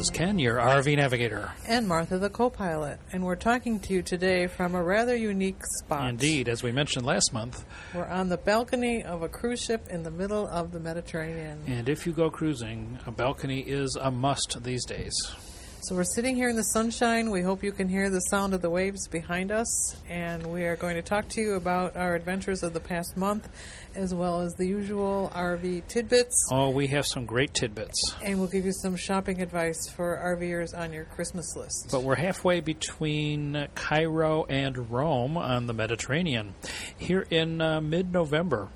Is Ken, your RV Navigator. and Martha the co-pilot, and we're talking to you today from a rather unique spot. Indeed, as we mentioned last month, We're on the balcony of a cruise ship in the middle of the Mediterranean. and if you go cruising, a balcony is a must these days. So we're sitting here in the sunshine. We hope you can hear the sound of the waves behind us, and we are going to talk to you about our adventures of the past month, as well as the usual RV tidbits, Oh, we have some great tidbits. and we'll give you some shopping advice for RVers on your Christmas list. But we're halfway between Cairo and Rome on the Mediterranean here in uh, mid November.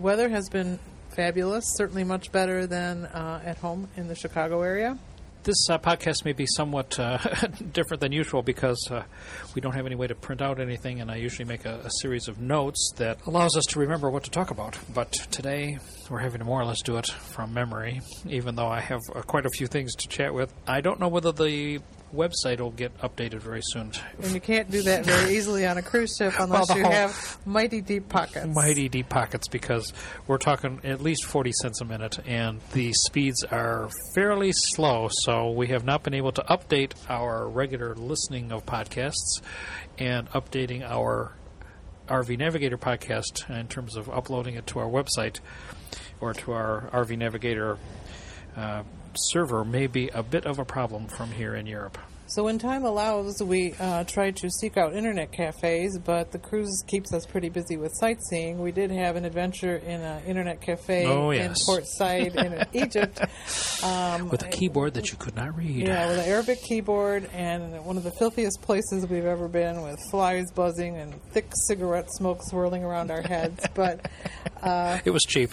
Weather has been fabulous, certainly much better than uh, at home in the Chicago area. This uh, podcast may be somewhat uh, different than usual because uh, we don't have any way to print out anything, and I usually make a, a series of notes that allows us to remember what to talk about. But today, we're having to more or less do it from memory, even though I have uh, quite a few things to chat with. I don't know whether the website will get updated very soon. And you can't do that very easily on a cruise ship unless Well, you have mighty deep pockets. mighty deep pockets because we're talking at least 40 cents a minute and the speeds are fairly slow so we have not been able to update our regular listening of podcasts and updating our RV Navigator podcast in terms of uploading it to our website or to our RV Navigator uh, server may be a bit of a problem from here in Europe. So when time allows, we uh, try to seek out internet cafes, but the cruise keeps us pretty busy with sightseeing. We did have an adventure in an internet cafe Oh, in. Port Said in Egypt. Um, With a keyboard that you could not read. Yeah, with an Arabic keyboard and one of the filthiest places we've ever been, with flies buzzing and thick cigarette smoke swirling around our heads. But It was cheap.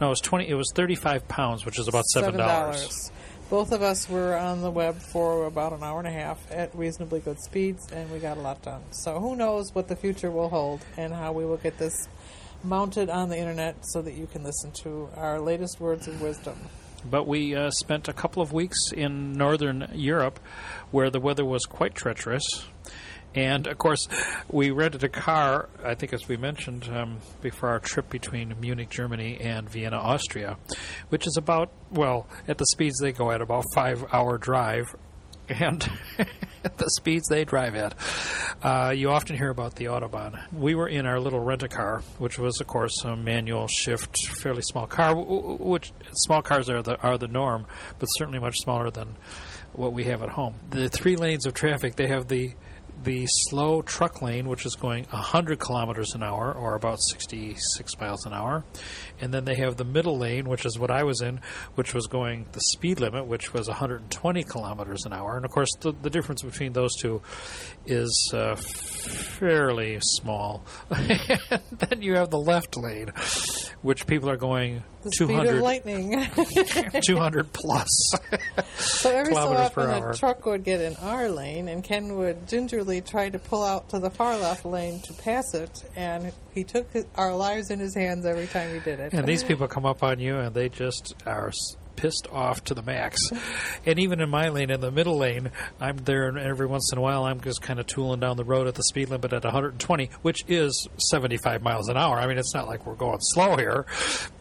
No, it was twenty. It was thirty-five pounds, which is about seven dollars. Both of us were on the web for about an hour and a half at reasonably good speeds, and we got a lot done. So who knows what the future will hold and how we will get this mounted on the internet so that you can listen to our latest words of wisdom. But we uh, spent a couple of weeks in northern Europe, where the weather was quite treacherous. And of course, we rented a car. I think, as we mentioned um, before, our trip between Munich, Germany, and Vienna, Austria, which is about well at the speeds they go at about five-hour drive, and at the speeds they drive at. Uh, you often hear about the autobahn. We were in our little rent-a-car, which was, of course, a manual shift, fairly small car. Which small cars are the are the norm, but certainly much smaller than what we have at home. The three lanes of traffic. They have the the slow truck lane, which is going 100 kilometers an hour, or about 66 miles an hour. And then they have the middle lane, which is what I was in, which was going the speed limit, which was 120 kilometers an hour. And of course, the, the difference between those two is uh, fairly small. and then you have the left lane, which people are going The speed of 200, lightning. 200 plus. so every so often hour. a truck would get in our lane, and Ken would gingerly try to pull out to the far left lane to pass it, and he took his, our lives in his hands every time he did it. And these people come up on you and they just are pissed off to the max. And even in my lane, in the middle lane, I'm there and every once in a while I'm just kind of tooling down the road at the speed limit at 120, which is 75 miles an hour. I mean, it's not like we're going slow here.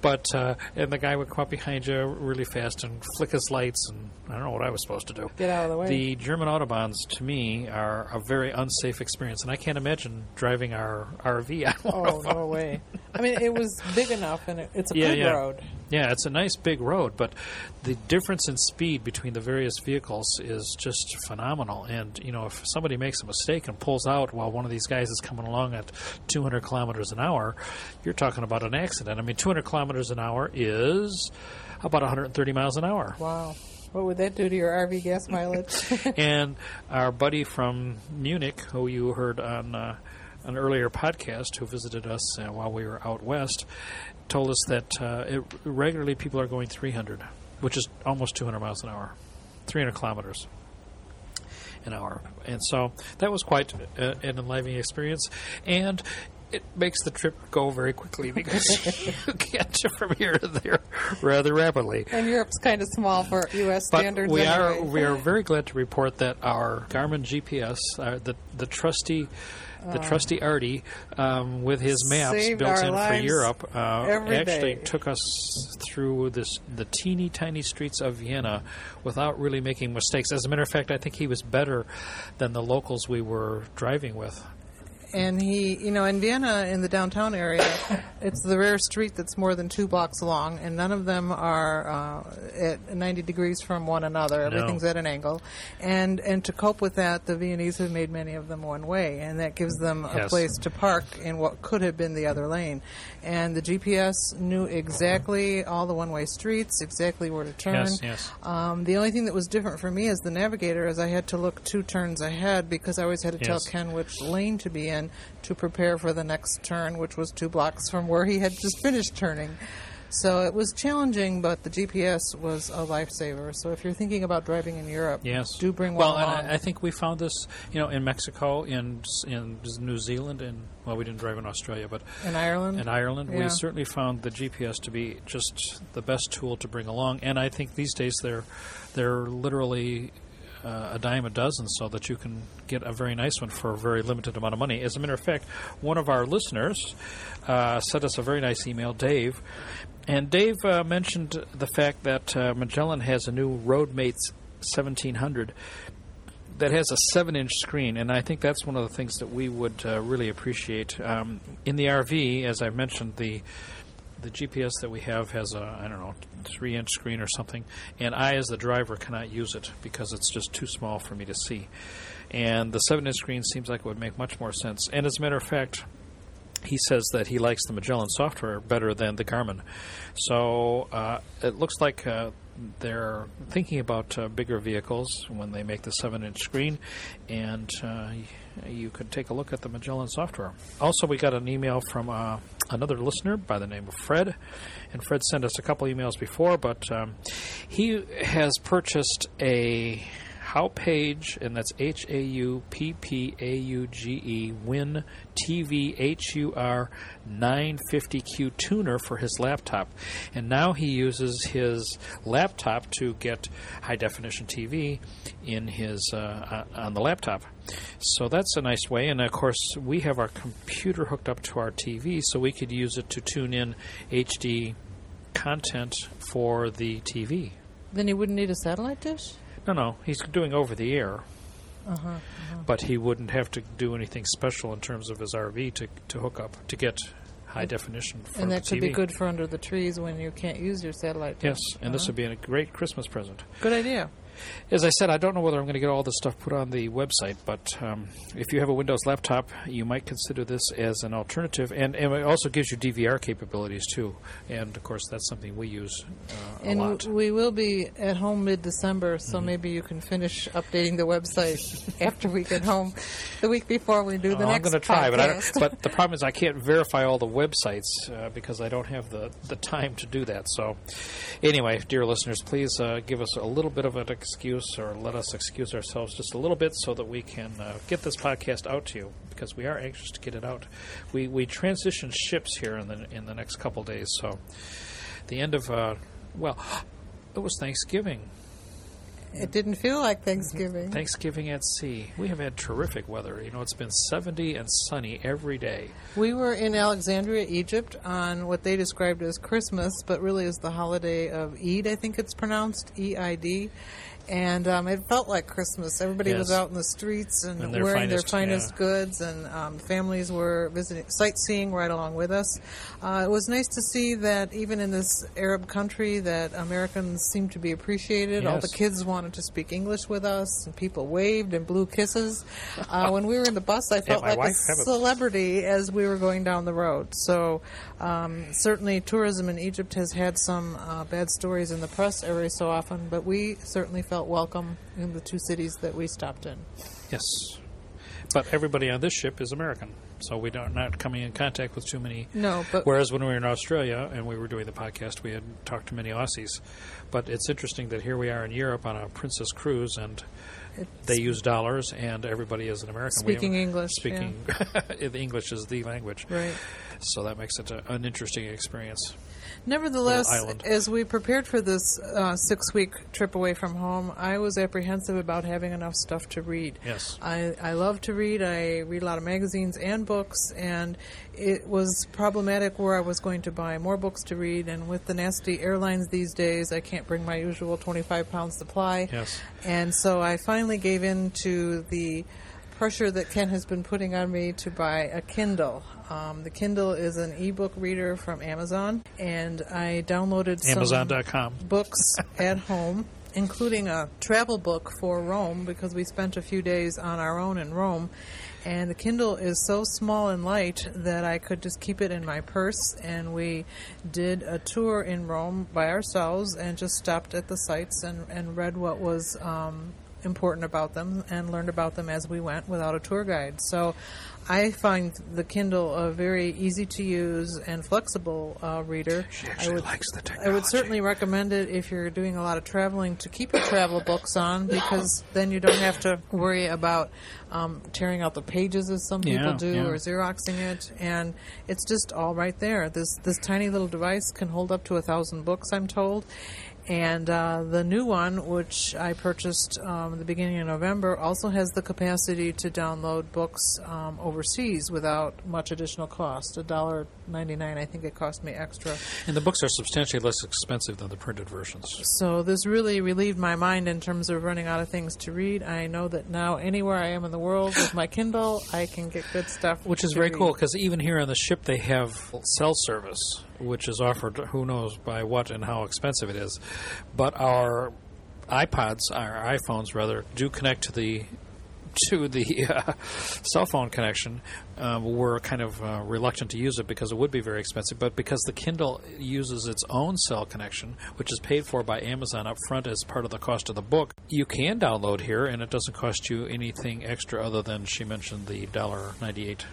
But, uh, and the guy would come up behind you really fast and flick his lights, and I don't know what I was supposed to do. Get out of the way. The German autobahns, to me, are a very unsafe experience, and I can't imagine driving our RV on one Oh no way! I mean, it was big enough, and it, it's a Yeah, good yeah. road. Yeah, it's a nice big road, but the difference in speed between the various vehicles is just phenomenal. And you know, if somebody makes a mistake and pulls out while one of these guys is coming along at 200 kilometers an hour, you're talking about an accident. I mean, 200 kilometers an hour is about 130 miles an hour. Wow, what would that do to your RV gas mileage? and our buddy from Munich, who you heard on uh, an earlier podcast, who visited us uh, while we were out west, told us that uh, it, regularly people are going 300, which is almost 200 miles an hour, 300 kilometers an hour. And so that was quite uh, an enlivening experience. And it makes the trip go very quickly because you get from here to there rather rapidly. And Europe's kind of small for U.S. But standards. we anyway. are we are very glad to report that our Garmin GPS, uh, the the trusty. The trusty Artie, um, with his maps Uh, built in for Europe, uh, actually day. took us through this the teeny tiny streets of Vienna without really making mistakes. As a matter of fact, I think he was better than the locals we were driving with. And he, you know, in Vienna, in the downtown area, it's the rare street that's more than two blocks long, and none of them are uh, at 90 degrees from one another. Everything's at an angle. And and to cope with that, the Viennese have made many of them one way, and that gives them a place to park in what could have been the other lane. And the GPS knew exactly all the one way streets, exactly where to turn. Yes, yes. Um, the only thing that was different for me as the navigator is I had to look two turns ahead because I always had to tell Ken which lane to be in to prepare for the next turn, which was two blocks from where he had just finished turning. So it was challenging, but the GPS was a lifesaver. So if you're thinking about driving in Europe, Yes. do bring one well, and I, I think we found this, you know, in Mexico, in in New Zealand, and well, we didn't drive in Australia, but in Ireland, in Ireland, we certainly found the GPS to be just the best tool to bring along. And I think these days they're they're literally uh, a dime a dozen, so that you can get a very nice one for a very limited amount of money. As a matter of fact, one of our listeners uh, sent us a very nice email, Dave. And Dave uh, mentioned the fact that uh, Magellan has a new Roadmates 1700 that has a seven inch screen, and I think that's one of the things that we would uh, really appreciate. Um, in the RV, as I mentioned, the the GPS that we have has a I don't know three inch screen or something, and I as the driver cannot use it because it's just too small for me to see. And the seven inch screen seems like it would make much more sense. And as a matter of fact, he says that he likes the Magellan software better than the Garmin. So uh, it looks like uh, they're thinking about uh, bigger vehicles when they make the 7 inch screen, and uh, you could take a look at the Magellan software. Also, we got an email from uh, another listener by the name of Fred, and Fred sent us a couple emails before, but um, he has purchased a Hauppauge, and that's H A U P P A U G E, Win TV HVR 950Q tuner for his laptop. And now he uses his laptop to get high definition TV in his uh, on the laptop. So that's a nice way. And of course, we have our computer hooked up to our TV, so we could use it to tune in HD content for the TV. then you wouldn't need a satellite dish. No, no, he's doing over the air. Uh-huh, But he wouldn't have to do anything special in terms of his RV to, to hook up to get high definition for and that could TV. be good for under the trees when you can't use your satellite dish. Yes, and this Uh-huh. would be a great Christmas present. good idea. As I said, I don't know whether I'm going to get all this stuff put on the website, but um, if you have a Windows laptop, you might consider this as an alternative. And, and it also gives you DVR capabilities, too. And, of course, that's something we use uh, a And lot. w- we will be at home mid-December, so Mm-hmm. maybe you can finish updating the website after we get home, the week before we do the Oh, I'm going to try, but, I don't, podcast. but the problem is I can't verify all the websites uh, because I don't have the, the time to do that. So, anyway, dear listeners, please uh, give us a little bit of an excuse or let us excuse ourselves just a little bit so that we can uh, get this podcast out to you because we are anxious to get it out. We we transition ships here in the in the next couple days, so the end of uh, well, it was Thanksgiving. it didn't feel like Thanksgiving. Thanksgiving at sea. We have had terrific weather. You know, it's been 70 and sunny every day. We were in Alexandria, Egypt, on what they described as Christmas, but really is the holiday of Eid. I think it's pronounced E I D. And um, it felt like Christmas. Everybody was out in the streets and, And their wearing finest, their finest yeah. goods, and um, families were visiting, sightseeing right along with us. Uh, it was nice to see that even in this Arab country, that Americans seemed to be appreciated. All the kids wanted to speak English with us, and people waved and blew kisses. Uh, when we were in the bus, I felt like a have a- celebrity as we were going down the road. So, um, certainly, tourism in Egypt has had some uh, bad stories in the press every so often, but we certainly felt welcome in the two cities that we stopped in. Yes. But everybody on this ship is American, so we don't not coming in contact with too many. No, but Whereas when we were in Australia and we were doing the podcast, we had talked to many Aussies. But it's interesting that here we are in Europe on a Princess cruise, and It's They use dollars, and everybody is an American. Speaking English. Speaking the English is the language. Right. so that makes it a, an interesting experience. Nevertheless, as we prepared for this uh, six week trip away from home, I was apprehensive about having enough stuff to read. Yes. I, I love to read. I read a lot of magazines and books, and it was problematic where I was going to buy more books to read. And with the nasty airlines these days, I can't bring my usual 25 pound supply. Yes. And so I finally gave in to the pressure that Ken has been putting on me to buy a Kindle. Um, the Kindle is an ebook reader from Amazon, and I downloaded some Amazon.com. books at home, including a travel book for Rome because we spent a few days on our own in Rome. And the Kindle is so small and light that I could just keep it in my purse. And we did a tour in Rome by ourselves and just stopped at the sites and, and read what was um, important about them and learned about them as we went without a tour guide. So I find the Kindle a very easy to use and flexible uh, reader. She I actually would- likes the I would certainly recommend it if you're doing a lot of traveling to keep your travel books on because then you don't have to worry about um, tearing out the pages as some people Yeah, do yeah. or xeroxing it, and it's just all right there. This this tiny little device can hold up to a thousand books, I'm told. And uh, the new one, which I purchased um, at the beginning of November, also has the capacity to download books um, overseas without much additional cost. A dollar ninety nine, I think it cost me extra. And the books are substantially less expensive than the printed versions. So this really relieved my mind in terms of running out of things to read. I know that now anywhere I am in the world with my Kindle, I can get good stuff. Which is very read. cool because even here on the ship they have cell service, which is offered who knows by what and how expensive it is. But our iPods, our iPhones rather, do connect to the to the uh, cell phone connection. Um, we're kind of uh, reluctant to use it because it would be very expensive. But because the Kindle uses its own cell connection, which is paid for by Amazon up front as part of the cost of the book, you can download here, and it doesn't cost you anything extra other than she mentioned the dollar ninety eight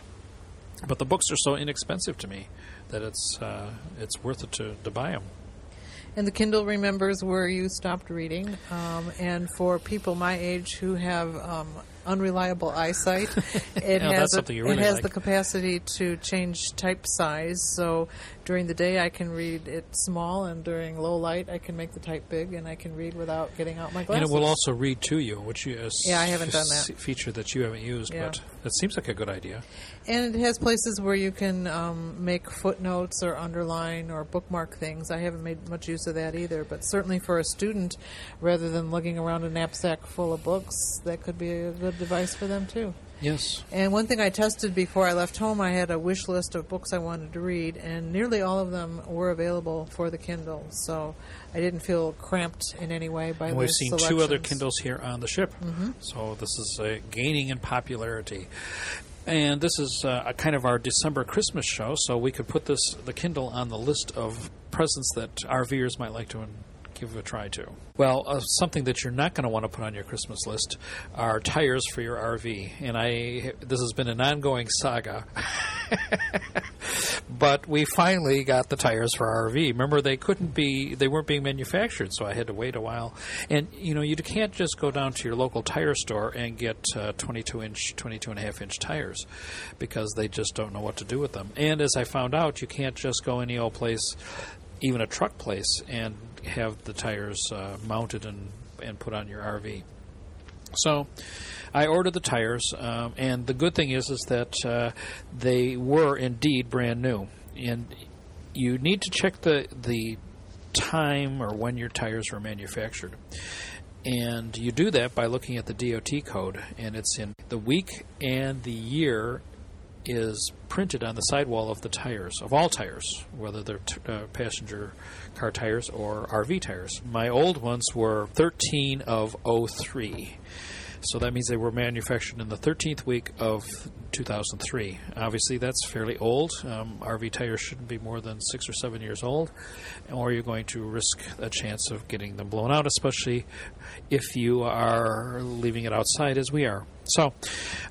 but the books are so inexpensive to me that it's uh, it's worth it to, to buy them. And the Kindle remembers where you stopped reading. Um, and for people my age who have um, unreliable eyesight, it Yeah, has a- something you it has like. the capacity to change type size. So during the day, I can read it small, and during low light, I can make the type big, and I can read without getting out my glasses. And it will also read to you, which is Yeah, I haven't done that. feature that you haven't used, Yeah. but it seems like a good idea. And it has places where you can um, make footnotes or underline or bookmark things. I haven't made much use of that either, but certainly for a student, rather than lugging around a knapsack full of books, that could be a good device for them too. Yes. And one thing I tested before I left home, I had a wish list of books I wanted to read, and nearly all of them were available for the Kindle. So I didn't feel cramped in any way by And the we've seen two other. Kindles here on the ship, Mm-hmm. so this is uh, gaining in popularity. And this is uh, a kind of our December Christmas show, so we could put this the Kindle on the list of presents that RVers might like to give a try to. Well, uh, something that you're not going to want to put on your Christmas list are tires for your RV, and I this has been an ongoing saga. but we finally got the tires for our RV. Remember, they couldn't be, they weren't being manufactured, so I had to wait a while. And you know, you can't just go down to your local tire store and get uh, 22 inch, 22 and a half inch tires because they just don't know what to do with them. And as I found out, you can't just go any old place, even a truck place, and have the tires uh, mounted and and put on your RV. So I ordered the tires, um, and the good thing is is that uh, they were indeed brand new. And you need to check the the time or when your tires were manufactured. And you do that by looking at the DOT code, and it's in the week and the year is printed on the sidewall of the tires, of all tires, whether they're t- uh, passenger car tires or RV tires. My old ones were 13 of 03. So that means they were manufactured in the 13th week of 2003. Obviously, that's fairly old. Um, RV tires shouldn't be more than six or seven years old, or you're going to risk a chance of getting them blown out, especially if you are leaving it outside as we are. So,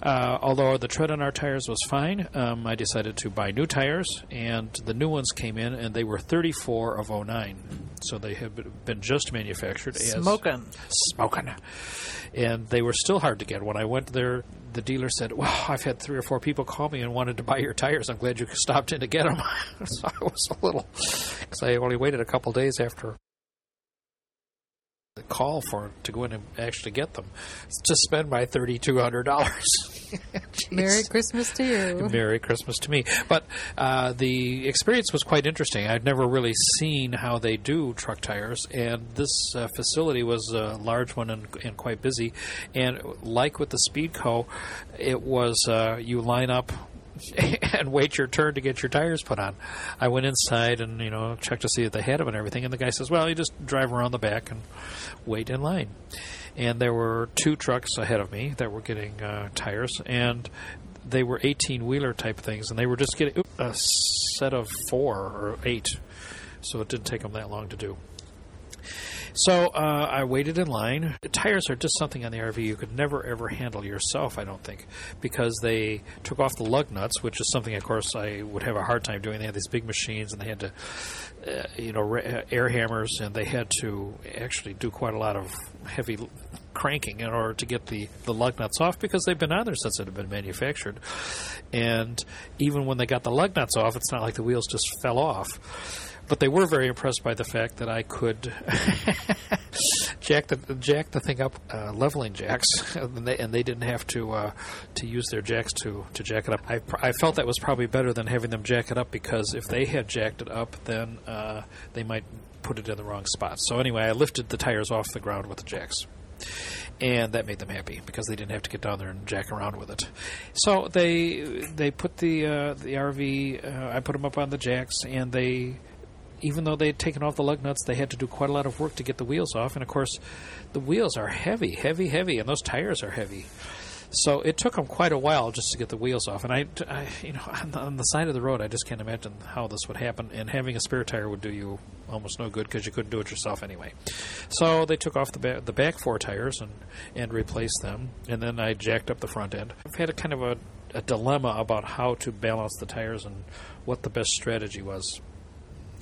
uh, although the tread on our tires was fine, um, I decided to buy new tires, and the new ones came in, and they were 34 of 09. So they have been just manufactured as Smoking. smoking, and they were still hard to get. When I went there, the dealer said, "Well, I've had three or four people call me and wanted to buy your tires. I'm glad you stopped in to get them." so I was a little because I only waited a couple days after the call for to go in and actually get them to spend my thirty two hundred dollars. Merry Christmas to you. Merry Christmas to me. But uh, the experience was quite interesting. I'd never really seen how they do truck tires, and this uh, facility was a large one and, and, quite busy. And like with the Speedco, it was uh, you line up and wait your turn to get your tires put on. I went inside and you know checked to see if they had them and everything, and the guy says, "Well, you just drive around the back and wait in line." And there were two trucks ahead of me that were getting uh, tires, and they were 18 wheeler type things, and they were just getting a set of four or eight, so it didn't take them that long to do. So uh, I waited in line. The tires are just something on the RV you could never ever handle yourself, I don't think, because they took off the lug nuts, which is something, of course, I would have a hard time doing. They had these big machines, and they had to, uh, you know, air hammers, and they had to actually do quite a lot of heavy cranking in order to get the, the lug nuts off because they've been on there since it had been manufactured. And even when they got the lug nuts off, it's not like the wheels just fell off but they were very impressed by the fact that I could jack the jack the thing up, uh, leveling jacks, and they, and they, didn't have to uh, to use their jacks to, to jack it up. I, I felt that was probably better than having them jack it up because if they had jacked it up, then uh, they might put it in the wrong spot. So anyway, I lifted the tires off the ground with the jacks and that made them happy because they didn't have to get down there and jack around with it. So they they put the uh, the RV. Uh, I put them up on the jacks, and they even though they had taken off the lug nuts, they had to do quite a lot of work to get the wheels off. And of course, the wheels are heavy, heavy, heavy, and those tires are heavy. So it took them quite a while just to get the wheels off. And I, I you know, on the, on the, side of the road, I just can't imagine how this would happen. And having a spare tire would do you almost no good because you couldn't do it yourself anyway. So they took off the back, the back four tires and and replaced them. And then I jacked up the front end. I've had a kind of a, a dilemma about how to balance the tires and what the best strategy was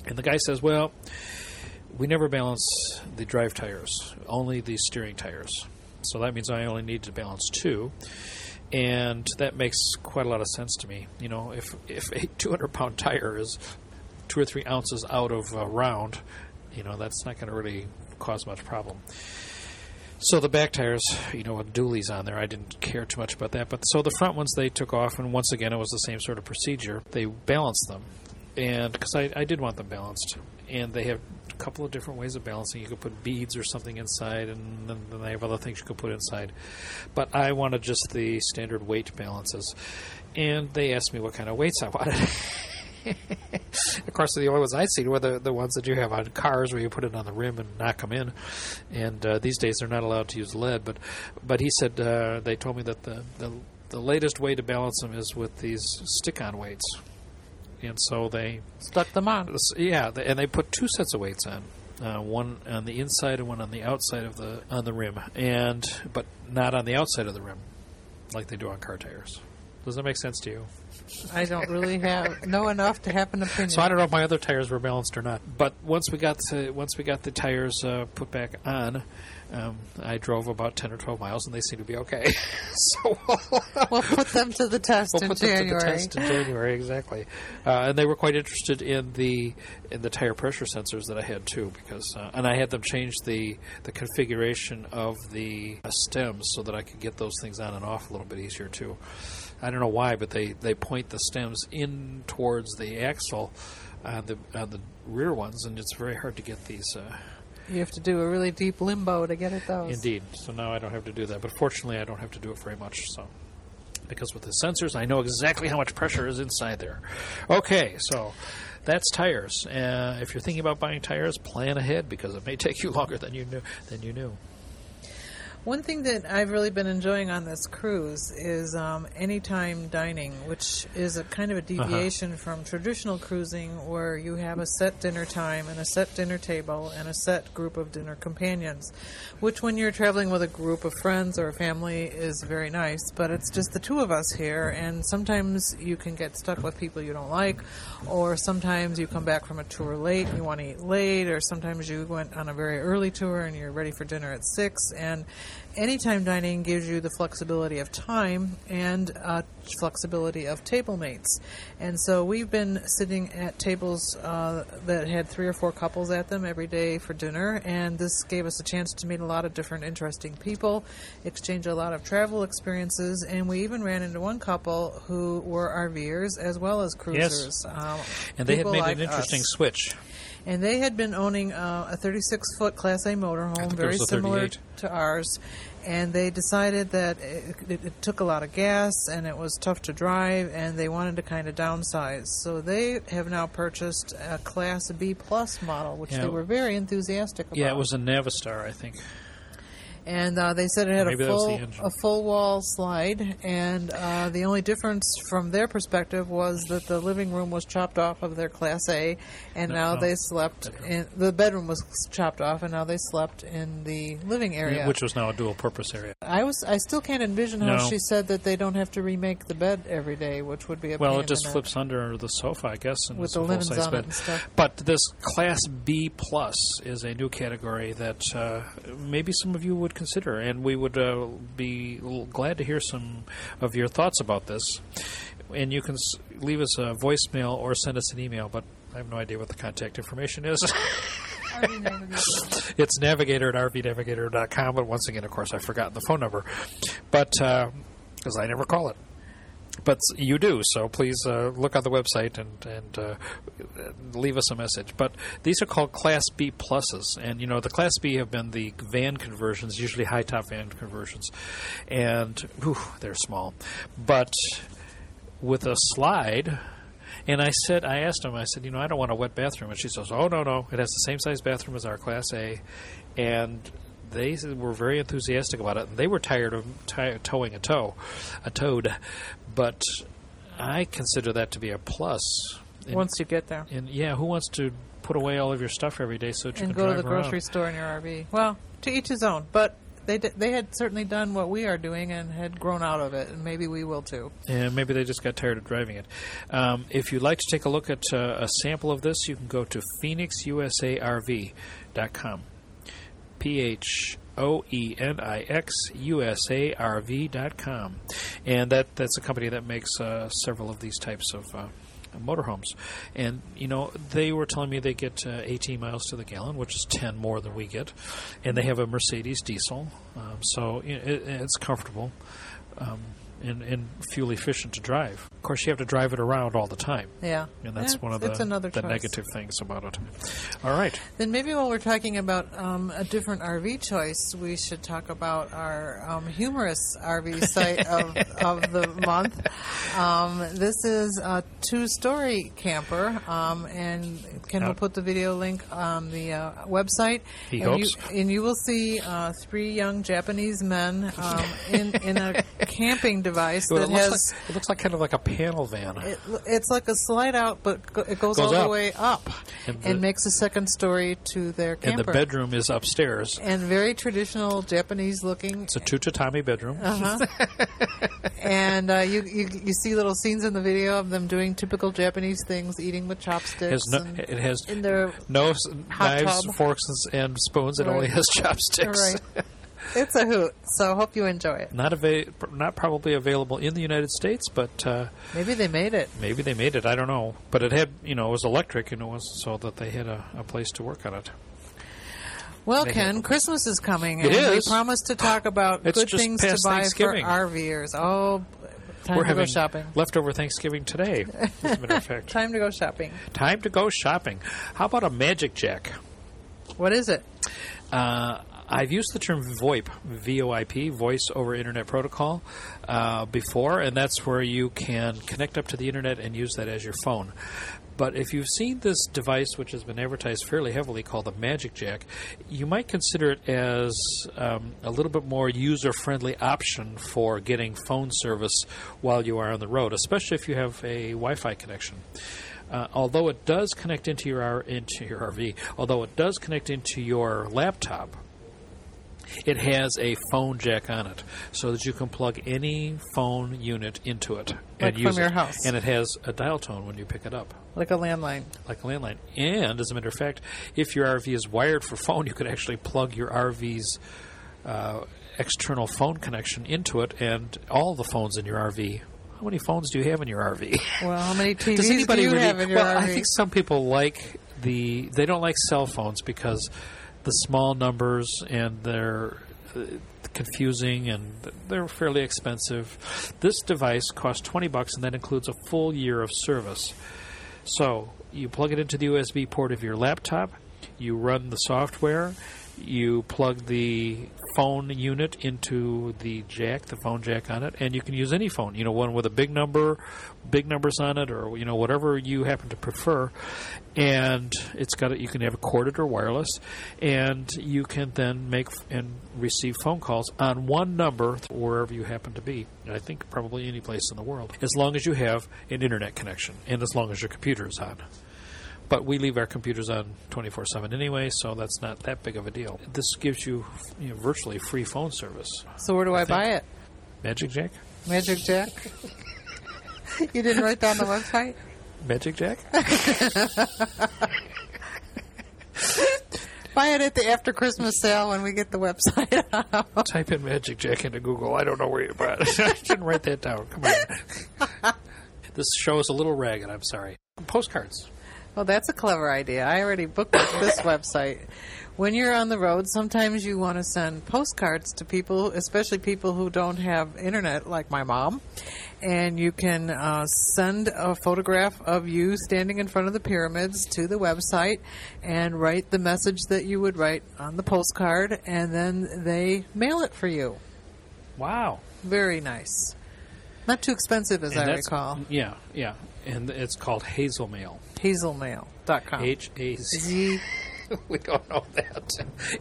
and the guy says, Well, we never balance the drive tires, only the steering tires. So that means I only need to balance two. And that makes quite a lot of sense to me. You know, if, if a 200 pound tire is two or three ounces out of a round, you know, that's not going to really cause much problem. So the back tires, you know, with dualies on there, I didn't care too much about that. But so the front ones they took off, and once again, it was the same sort of procedure. They balanced them and because I, I did want them balanced, and they have a couple of different ways of balancing. You could put beads or something inside, and then, then they have other things you could put inside. But I wanted just the standard weight balances, and they asked me what kind of weights I wanted. of course, the only ones I'd seen were the, the ones that you have on cars where you put it on the rim and knock them in. And uh, these days they're not allowed to use lead. But but he said uh, they told me that the, the the latest way to balance them is with these stick-on weights and so they stuck them on. Yeah, and they put two sets of weights on. Uh, one on the inside and one on the outside of the on the rim, and but not on the outside of the rim, like they do on car tires. Does that make sense to you? I don't really have know enough to have an opinion. So I don't know if my other tires were balanced or not. But once we got to, once we got the tires uh, put back on, um, I drove about ten or twelve miles, and they seem to be okay. so we'll put them to the test we'll in put January. Them to the test in January, exactly. Uh, and they were quite interested in the in the tire pressure sensors that I had too, because uh, and I had them change the the configuration of the uh, stems so that I could get those things on and off a little bit easier too. I don't know why, but they, they point the stems in towards the axle on the on the rear ones, and it's very hard to get these. Uh, you have to do a really deep limbo to get at those. Indeed. So now I don't have to do that. But fortunately, I don't have to do it very much. So because with the sensors, I know exactly how much pressure is inside there. Okay, so that's tires. Uh, if you're thinking about buying tires, plan ahead because it may take you longer than you knew. Than you knew. One thing that I've really been enjoying on this cruise is um, anytime dining, which is a kind of a Uh-huh. deviation from traditional cruising where you have a set dinner time and a set dinner table and a set group of dinner companions, which when you're traveling with a group of friends or a family is very nice, but it's just the two of us here, and sometimes you can get stuck with people you don't like, or sometimes you come back from a tour late and you want to eat late, or sometimes you went on a very early tour and you're ready for dinner at 6, and anytime dining gives you the flexibility of time and uh, flexibility of table mates. And so we've been sitting at tables uh, that had three or four couples at them every day for dinner, and this gave us a chance to meet a lot of different interesting people, exchange a lot of travel experiences, and we even ran into one couple who were RVers as well as cruisers. Um, And they had made like an interesting us. switch. And they had been owning uh, a 36 foot Class A motorhome, very similar to ours. And they decided that it, it, it took a lot of gas and it was tough to drive, and they wanted to kind of downsize. So they have now purchased a Class B Plus model, which Yeah. they were very enthusiastic about. Yeah, it was a Navistar, I think. And uh, they said it had Maybe a that was the full a full wall slide, and uh, the only difference from their perspective was that the living room was chopped off of their Class A, and No, now no. they slept in the bedroom was chopped off, and now they slept in the living area. Which was now a dual purpose area. I was I still can't envision how No. she said that they don't have to remake the bed every day, which would be a Well, it just flips under the sofa, I guess, and With the linens on it and stuff. But this Class B Plus is a new category that uh, maybe some of you would consider, and we would uh, be glad to hear some of your thoughts about this. And you can s- leave us a voicemail or send us an email, but I have no idea what the contact information is. it's navigator at rvnavigator.com, but once again, of course, I've forgotten the phone number. But, because I never call it. But you do, so please uh, look on the website and, and uh, leave us a message. But these are called Class B pluses, and you know the Class B have been the van conversions, usually high top van conversions, and whew, they're small. But with a slide, and I said, I asked him, I said, you know, I don't want a wet bathroom, and she says, oh no no, it has the same size bathroom as our Class A, and they were very enthusiastic about it. They were tired of ti towing a tow, a toad, but I consider that to be a plus. And, once you get there. and yeah, who wants to put away all of your stuff every day so that you and can go to the around? grocery store in your RV. Well, to each his own. But they d- they had certainly done what we are doing and had grown out of it, and maybe we will too. And maybe they just got tired of driving it. Um, if you'd like to take a look at uh, a sample of this, you can go to phoenixusarv.com. P H O E N I X U S A R V dot com, and that that's a company that makes uh, several of these types of. Uh, motorhomes. And you know they were telling me they get uh, 18 miles to the gallon which is 10 more than we get. And they have a mercedes diesel. Um, so it, it's comfortable. Um, and, and fuel efficient to drive. Of course, you have to drive it around all the time, Yeah, and that's Yeah, one of the, another the choice. negative things about it. All right, Then maybe while we're talking about um, a different RV choice, we should talk about our um, humorous RV site of, of the month. Um, this is a two-story camper, um, and Ken will put the video link on the uh, website. He and hopes. You, and you will see uh, three young Japanese men um, in, in a camping device Well, that it, looks has. like, it looks like kind of like a panel van. It, it's like a slide out, but go, it goes, Goes all up. the way up And and, the- makes a second story to their camper. and the bedroom is upstairs. And very traditional Japanese looking. It's a two tatami bedroom. Uh-huh. and uh, you, you you see little scenes in the video of them doing typical Japanese things, eating with It chopsticks. has no, it has in their no knives, tub. forks, and spoons. It only has chopsticks. right. It's a hoot. So hope you enjoy it. Not ava- not probably available in the United States, but uh, Maybe they made it. maybe they made it. I don't know. But it had, you know, it was electric, and it was so that they had a, a place to work on it. Well, They Ken, Christmas is coming, It and is. we promised to talk about It's good things to buy for. RVers. Oh, time We're to having go shopping. leftover Thanksgiving today. As a matter of fact, Time to go shopping. time to go shopping. How about a Magic Jack? What is it? Uh, I've used the term VoIP, V-O-I-P, Voice over Internet Protocol, uh, before, and that's where you can connect up to the internet and use that as your phone. But if you've seen this device, which has been advertised fairly heavily, called the Magic Jack, you might consider it as um, a little bit more user-friendly option for getting phone service while you are on the road, especially if you have a Wi-Fi connection. Uh, although it does connect into your into your RV, although it does connect into your laptop, it has a phone jack on it, so that you can plug any phone unit into it Like and use from your it. house. And it has a dial tone when you pick it up, Like a landline. like a landline. And as a matter of fact, if your RV is wired for phone, you could actually plug your RV's uh, external phone connection into it, and all the phones in your RV. How many phones do you have in your RV? Well, how many TVs Does anybody do you really? have in your well, RV? I think some people like the. They don't like cell phones because the small numbers and they're uh, confusing and they're fairly expensive. This device costs twenty bucks and that includes a full year of service. So you plug it into the USB port of your laptop. You run the software. You plug the phone unit into the jack, the phone jack on it, and you can use any phone. You know, one with a big number, big numbers on it, or you know whatever you happen to prefer. And it's got a, you can have it corded or wireless, and you can then make and receive phone calls on one number wherever you happen to be. I think probably any place in the world, as long as you have an internet connection and as long as your computer is on. But we leave our computers on 24 7 anyway, so that's not that big of a deal. This gives you, you know, virtually free phone service. so where do I, think- buy it? Magic Jack? Magic Jack? you didn't write down the website? Magic Jack? Buy it at the after Christmas sale when we get the website out. Type in Magic Jack into Google. I don't know where you bought it. I didn't write that down. Come on. this show is a little ragged. I'm sorry. Postcards. Well, that's a clever idea. I already booked this website. When you're on the road, sometimes you want to send postcards to people, especially people who don't have internet, like my mom. And you can uh, send a photograph of you standing in front of the pyramids to the website and write the message that you would write on the postcard, and then they mail it for you. Wow. Very nice. Not too expensive, as And I recall. Yeah, yeah. And it's called Hazel Mail. Hazelmail.com. H A Z. We don't know that.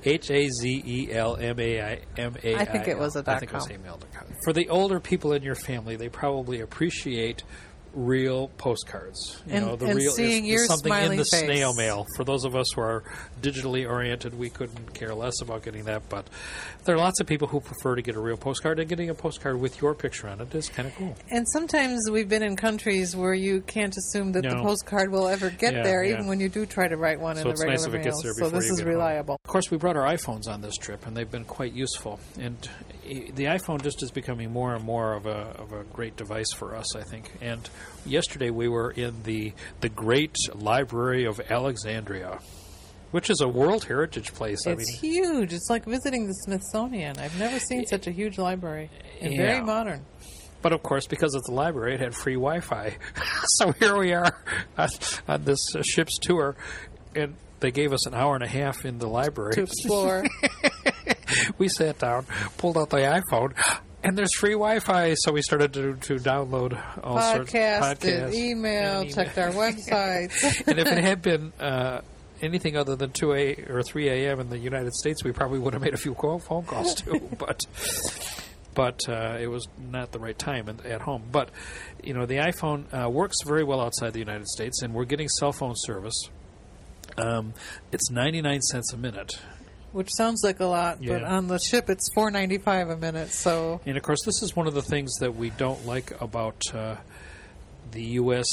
H A Z E L M A I M A I. I think it was a I dot think it was com. email.com. For the older people in your family, they probably appreciate real postcards. You And- know, the real is, something in the face. snail mail. For those of us who are digitally oriented, we couldn't care less about getting that. But there are lots of people who prefer to get a real postcard, and getting a postcard with your picture on it is kind of cool. And sometimes we've been in countries where you can't assume that the postcard will ever get Yeah, there, yeah. even when you do try to write one So in the regular nice if it mail. gets there so this is get home. reliable. Of course, we brought our iPhones on this trip, and they've been quite useful. And the iPhone just is becoming more and more of a of a great device for us, I think. And yesterday we were in the the Great Library of Alexandria, which is a World Heritage place. I It's mean, huge. It's like visiting the Smithsonian. I've never seen such a huge library and Yeah. very modern. but of course, because it's a library, it had free Wi-Fi. so here we are on, on this uh, ship's tour, and they gave us an hour and a half in the library To explore, we sat down, pulled out the iPhone, and there's free Wi-Fi. So we started to, to download all sorts of podcast, podcasts, email, and checked our websites. and if it had been uh, anything other than two a or three a.m. in the United States, we probably would have made a few call, phone calls too. but but uh, it was not the right time at, at home. But you know, the iPhone uh, works very well outside the United States, and we're getting cell phone service. Um, it's ninety nine cents a minute. Which sounds like a lot, but on the ship it's four ninety five a minute. So And of course, this is one of the things that we don't like about uh, the U.S.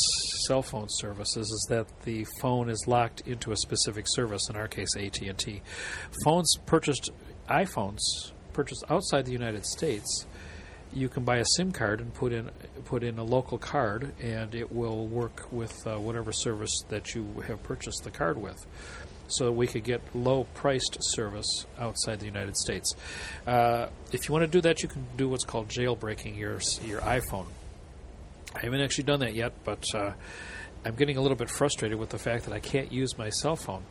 cell phone services is that the phone is locked into a specific service. In our case, AT and T. Phones purchased, iPhones purchased outside the United States, you can buy a SIM card and put in put in a local card, and it will work with uh, whatever service that you have purchased the card with. So that we could get low priced service outside the United States. Uh, if you want to do that, you can do what's called jailbreaking your your iPhone. I haven't actually done that yet, but uh, I'm getting a little bit frustrated with the fact that I can't use my cell phone.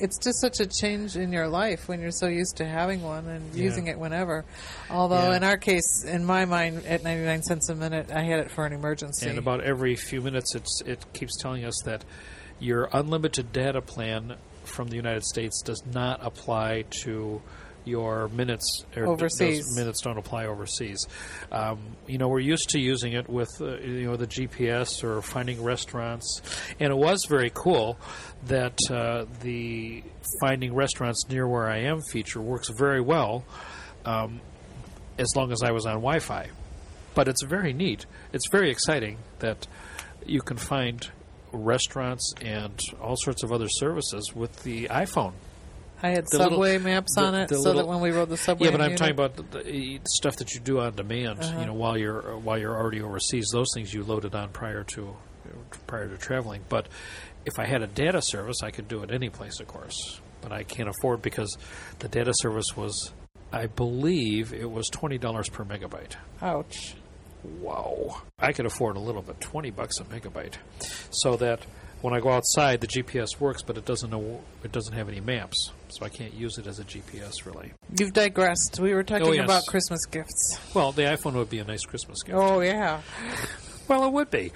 it's just such a change in your life when you're so used to having one and Yeah. using it whenever. Although Yeah. in our case, in my mind, at 99 cents a minute, I had it for an emergency. And about every few minutes, it's it keeps telling us that your unlimited data plan from the United States does not apply to your minutes. Or Overseas. those minutes don't apply overseas. Um, you know, we're used to using it with uh, you know the GPS or finding restaurants, and it was very cool that uh, the finding restaurants near where I am feature works very well. Um, as long as I was on Wi-Fi but it's very neat. It's very exciting that you can find restaurants and all sorts of other services with the iPhone. I had the little- subway maps the- on it, so little- that when we rode the subway, Yeah, but I'm talking about the, the stuff that you do on demand. Uh-huh. You know, while you're while you're already overseas, those things you loaded on prior to prior to traveling. But if I had a data service, I could do it any place, of course. But I can't afford because the data service was, I believe, it was twenty dollars per megabyte. Ouch. Wow. I could afford a little bit, 20 bucks a megabyte. So that when I go outside, the GPS works, but it doesn't know it doesn't have any maps. So I can't use it as a GPS really. You've digressed. We were talking Oh, yes. about Christmas gifts. Well, the iPhone would be a nice Christmas gift. Oh yeah, Well, it would be.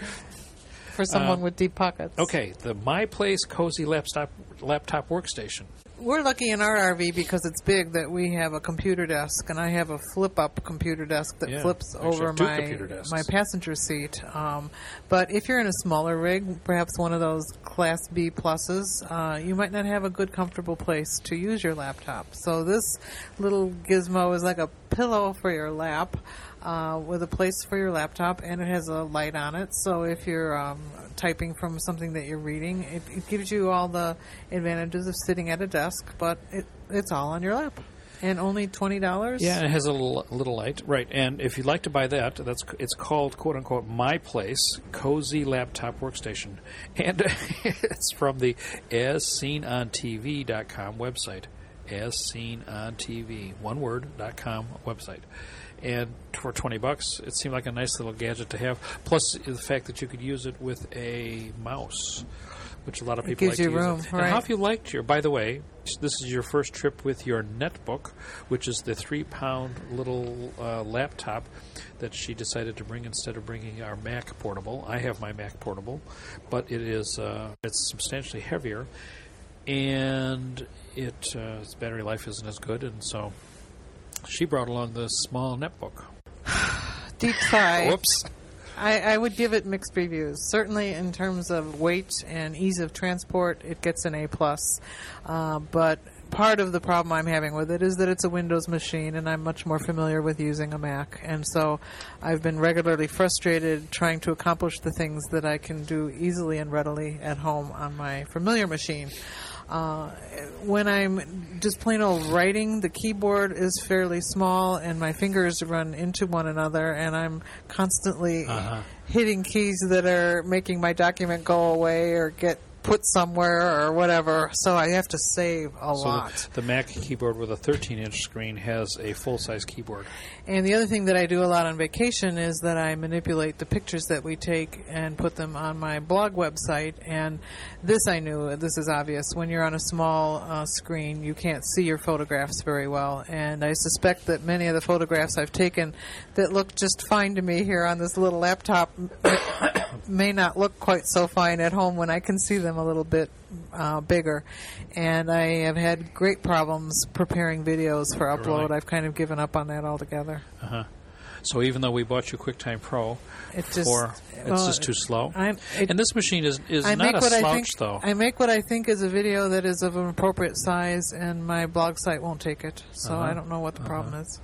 for someone Uh, with deep pockets. Okay, the My Place Cozy Laptop laptop workstation. We're lucky in our RV because it's big that we have a computer desk, and I have a flip-up computer desk that Yeah, flips over my my passenger seat. Um, but if you're in a smaller rig, perhaps one of those Class B pluses, uh, you might not have a good, comfortable place to use your laptop. So this little gizmo is like a pillow for your lap. Uh, with a place for your laptop, and it has a light on it. So if you're um, typing from something that you're reading, it, it gives you all the advantages of sitting at a desk, but it, it's all on your lap. And only twenty dollars. Yeah, and it has a little, little light, right? And if you'd like to buy that, that's it's called "quote unquote" My Place Cozy Laptop Workstation, and it's from the As Seen on AsSeenOnTV.com website, As AsSeenOnTV one word dot com website. And for twenty bucks, it seemed like a nice little gadget to have. Plus, the fact that you could use it with a mouse, which a lot of people gives like you to use room, it. And how have you liked your? By the way, this is your first trip with your netbook, which is the three-pound little uh, laptop that she decided to bring instead of bringing our Mac portable. I have my Mac portable, but it is uh, it's substantially heavier, and it uh, its battery life isn't as good, and so she brought along the small netbook. Deep sigh. Whoops. I, I would give it mixed reviews. Certainly, in terms of weight and ease of transport, it gets an A plus. Uh, but part of the problem I'm having with it is that it's a Windows machine, and I'm much more familiar with using a Mac, and so I've been regularly frustrated trying to accomplish the things that I can do easily and readily at home on my familiar machine. Uh, when I'm just plain old writing, the keyboard is fairly small, and my fingers run into one another, and I'm constantly Uh-huh. hitting keys that are making my document go away or get put somewhere or whatever. So I have to save a So lot. the, Mac keyboard with a 13-inch screen has a full-size keyboard. And the other thing that I do a lot on vacation is that I manipulate the pictures that we take and put them on my blog website. And this I knew, this is obvious. When you're on a small uh, screen, you can't see your photographs very well. And I suspect that many of the photographs I've taken that look just fine to me here on this little laptop may not look quite so fine at home when I can see them a little bit uh, bigger. And I have had great problems preparing videos for upload. Really? I've kind of given up on that altogether. Uh-huh. So even though we bought you QuickTime Pro, It just for it's well, just too slow. It, and this machine is is I not make a what slouch I think. though. I make what I think is a video that is of an appropriate size, and my blog site won't take it. So Uh-huh. I don't know what the problem is.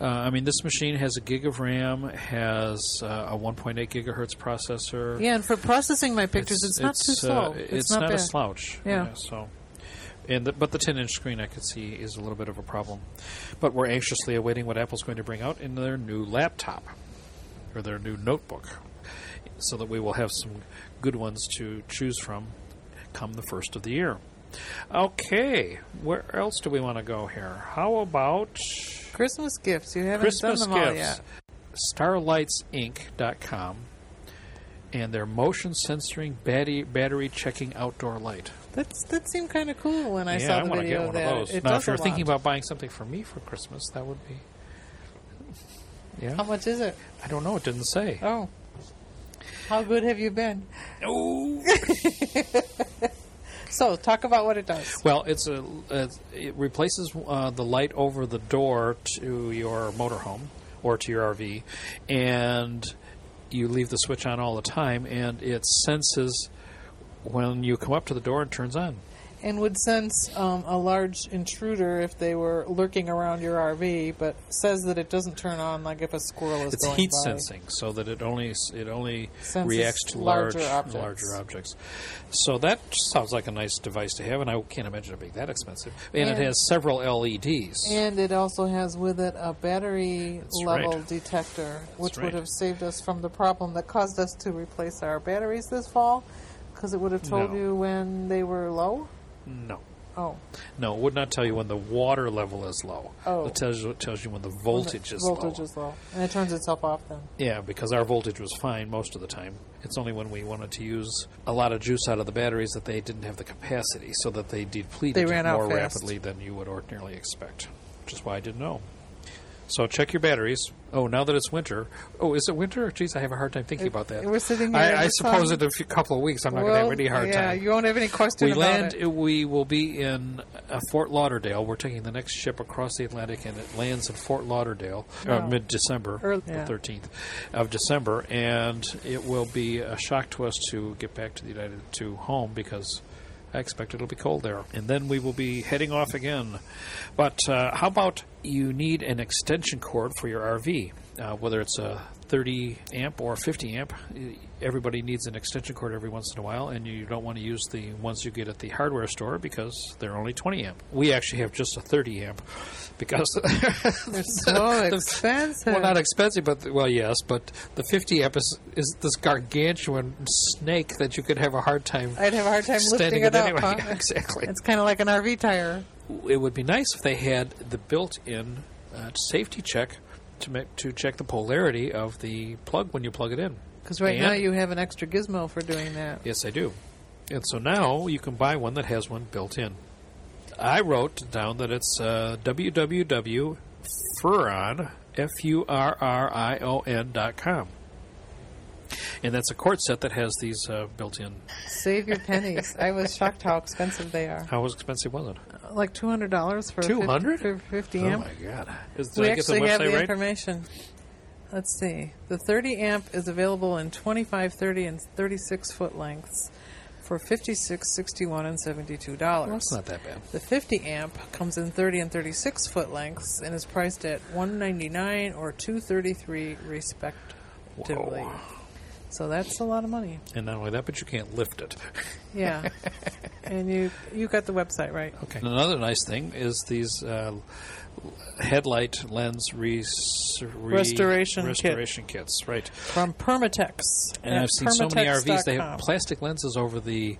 Uh, I mean, this machine has a gig of RAM, has uh, a 1.8 gigahertz processor. Yeah, and for processing my pictures, it's, not too uh, slow. it's, not, not, a slouch. Yeah. so, and the, but the 10-inch screen I could see is a little bit of a problem. But we're anxiously awaiting what Apple's going to bring out in their new laptop or their new notebook, so that we will have some good ones to choose from come the first of the year. Okay, where else do we want to go here? How about Christmas gifts. You haven't Christmas done them all yet. StarlightsInc.com and they're motion censoring battery battery checking outdoor light. That's that seemed kind of cool when I yeah, saw I the to video get of one that. of those. It now, if you're thinking about buying something for me for Christmas, that would be. Yeah, how much is it? I don't know. It didn't say. Oh, how good have you been? No. So, talk about what it does. Well, it's a it replaces uh, the light over the door to your motorhome or to your RV, and you leave the switch on all the time, and it senses when you come up to the door and turns on. And would sense um, a large intruder if they were lurking around your RV, but says that it doesn't turn on like if a squirrel is It's going heat by. sensing, so that it only it only Senses reacts to large larger objects. larger objects. So that sounds like a nice device to have, and I can't imagine it being that expensive. And, And- it has several LEDs. And it also has with it a battery That's level right. detector, which right. would have saved us from the problem that caused us to replace our batteries this fall, because it would have told No. you when they were low. No. Oh, No, it would not tell you when the water level is low. Oh. It tells you it tells you when the voltage is voltage low. is low, and it turns itself off then. Yeah, because our voltage was fine most of the time. It's only when we wanted to use a lot of juice out of the batteries that they didn't have the capacity, so that they depleted They ran out more rapidly than you would ordinarily expect. Which is why I didn't know. So check your batteries. Oh, now that it's winter. Oh, is it winter? Jeez, I have a hard time thinking about that. we're sitting I, I suppose in a few, couple of weeks I'm not going to have any hard yeah, time you won't have any question we land. it. We will be in uh, Fort Lauderdale. We're taking the next ship across the Atlantic, and it lands in Fort Lauderdale uh, mid-December, Early- the thirteenth of December, and it will be a shock to us to get back to the United to home because. I expect it'll be cold there. And then we will be heading off again. But uh, how about you need an extension cord for your RV? Uh, whether it's a 30 amp or 50 amp, everybody needs an extension cord every once in a while, and you don't want to use the ones you get at the hardware store because they're only 20 amp. We actually have just a 30 amp because They're so expensive. well, not expensive, but well, yes, but the 50 amp is, is this gargantuan snake that you could have a hard time I'd have a hard time standing lifting it up. anyway. huh? Yeah, exactly. It's kind of like an RV tire. it would be nice if they had the built-in uh, safety check to make, to check the polarity of the plug when you plug it in. Because right And- now you have an extra gizmo for doing that. Yes, I do. And so now you can buy one that has one built in. I wrote down that it's uh, www.furrion, F-U-R-R-I-O-N dot com. And that's a cord set that has these uh, built in. Save your pennies. I was shocked how expensive they are. How expensive was it? Like two hundred dollars for 200? 50, for fifty Oh amp. my god! Is, we I get the actually have the right? information. Let's see. The 30 amp is available in 25, 30, and 36 foot lengths for 56, 61, and 72 dollars. Well, that's not that bad. The 50 amp comes in 30 and 36 foot lengths and is priced at 199 or 233 respectively. Whoa. So that's a lot of money. And not only that, but you can't lift it. Yeah. and you you got the website right. Okay. Another nice thing is these uh, headlight lens res- re- Restoration kit. restoration kits. Right. From Permatex. And I've seen so many RVs. They have plastic lenses over the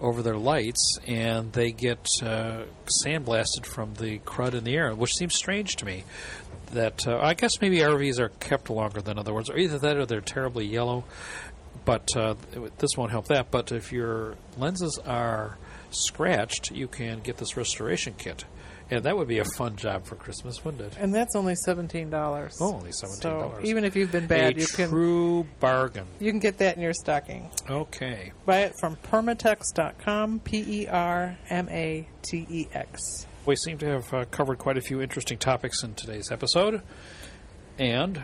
over their lights, and they get uh, sandblasted from the crud in the air, which seems strange to me. That uh, I guess maybe RVs are kept longer than other ones, or either that or they're terribly yellow. But uh, this won't help that. But if your lenses are scratched, you can get this restoration kit, and that would be a fun job for Christmas, wouldn't it? And that's only seventeen dollars. Oh, only $17. So even if you've been bad, a you can true bargain. you can get that in your stocking. Okay. Buy it from permatex.com. P E R M A T E X. We seem to have uh, covered quite a few interesting topics in today's episode, and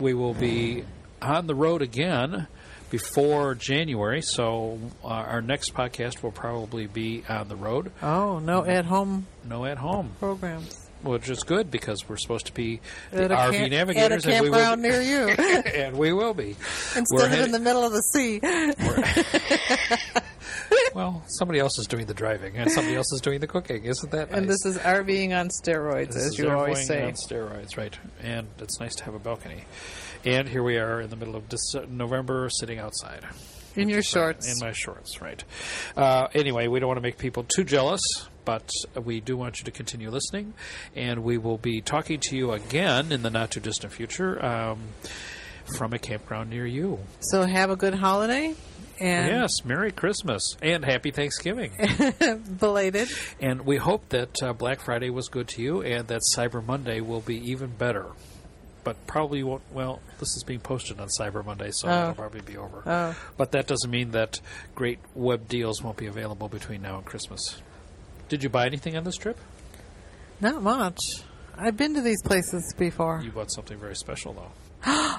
we will be on the road again before January. So uh, our next podcast will probably be on the road, Oh no, at home no at home, programs which is good because we're supposed to be the RV camp- navigators, and we will near you and we will be. instead of heading- in the middle of the sea. Well, somebody else is doing the driving, and somebody else is doing the cooking. Isn't that nice? And this is RVing on steroids, This as you always say. on steroids, right? And it's nice to have a balcony. And here we are in the middle of November, sitting outside In your shorts. in my shorts, right? Uh, anyway, we don't want to make people too jealous, but we do want you to continue listening, and we will be talking to you again in the not too distant future. Um, from a campground near you. So have a good holiday. And yes, Merry Christmas and Happy Thanksgiving. belated. and we hope that uh, Black Friday was good to you and that Cyber Monday will be even better. But probably won't. Well, this is being posted on Cyber Monday, so Oh. it'll probably be over. Oh. But that doesn't mean that great web deals won't be available between now and Christmas. Did you buy anything on this trip? Not much. I've been to these places before. You bought something very special, though.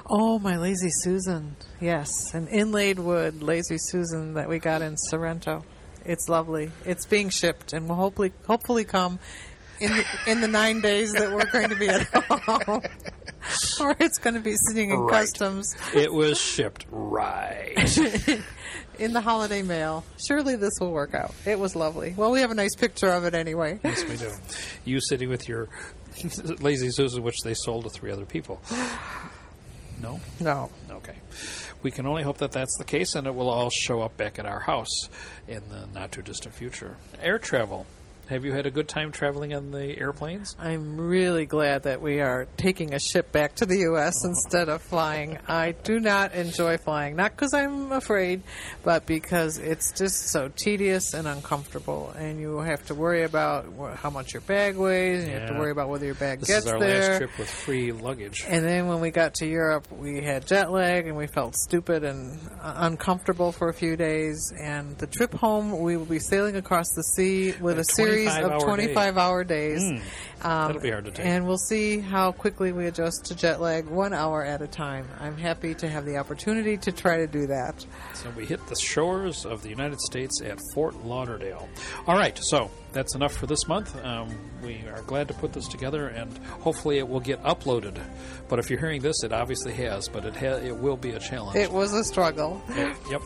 Oh, my Lazy Susan. Yes, an inlaid wood Lazy Susan that we got in Sorrento. It's lovely. It's being shipped and will hopefully hopefully come in the, in the nine days that we're going to be at home. or it's going to be sitting in Right. customs It was shipped right. in the holiday mail. Surely this will work out. It was lovely. Well, we have a nice picture of it anyway. yes, we do. You sitting with your lazy Susan, which they sold to three other people. No. No. Okay. We can only hope that that's the case and it will all show up back at our house in the not too distant future. Air travel. Have you had a good time traveling on the airplanes? I'm really glad that we are taking a ship back to the U.S. instead of flying. I do not enjoy flying, not because I'm afraid, but because it's just so tedious and uncomfortable, and you have to worry about wh- how much your bag weighs, and you have to worry about whether your bag This gets is our there. last trip with free luggage. And then when we got to Europe, we had jet lag and we felt stupid and uh, uncomfortable for a few days. And the trip home, we will be sailing across the sea with A a series 25 of hour 25 hour days. Mm, Um, that'll be hard to take. And we'll see how quickly we adjust to jet lag one hour at a time. I'm happy to have the opportunity to try to do that. So we hit the shores of the United States at Fort Lauderdale. All right, so that's enough for this month. Um, we are glad to put this together, and hopefully it will get uploaded. But if you're hearing this, it obviously has, but it ha- it will be a challenge. It was a struggle. Yeah, yep.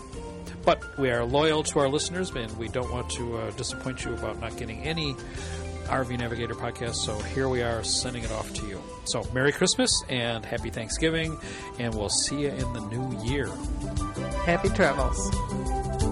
But we are loyal to our listeners, and we don't want to uh, disappoint you about not getting any RV Navigator podcast. So here we are sending it off to you. So Merry Christmas and Happy Thanksgiving, and we'll see you in the new year. Happy travels.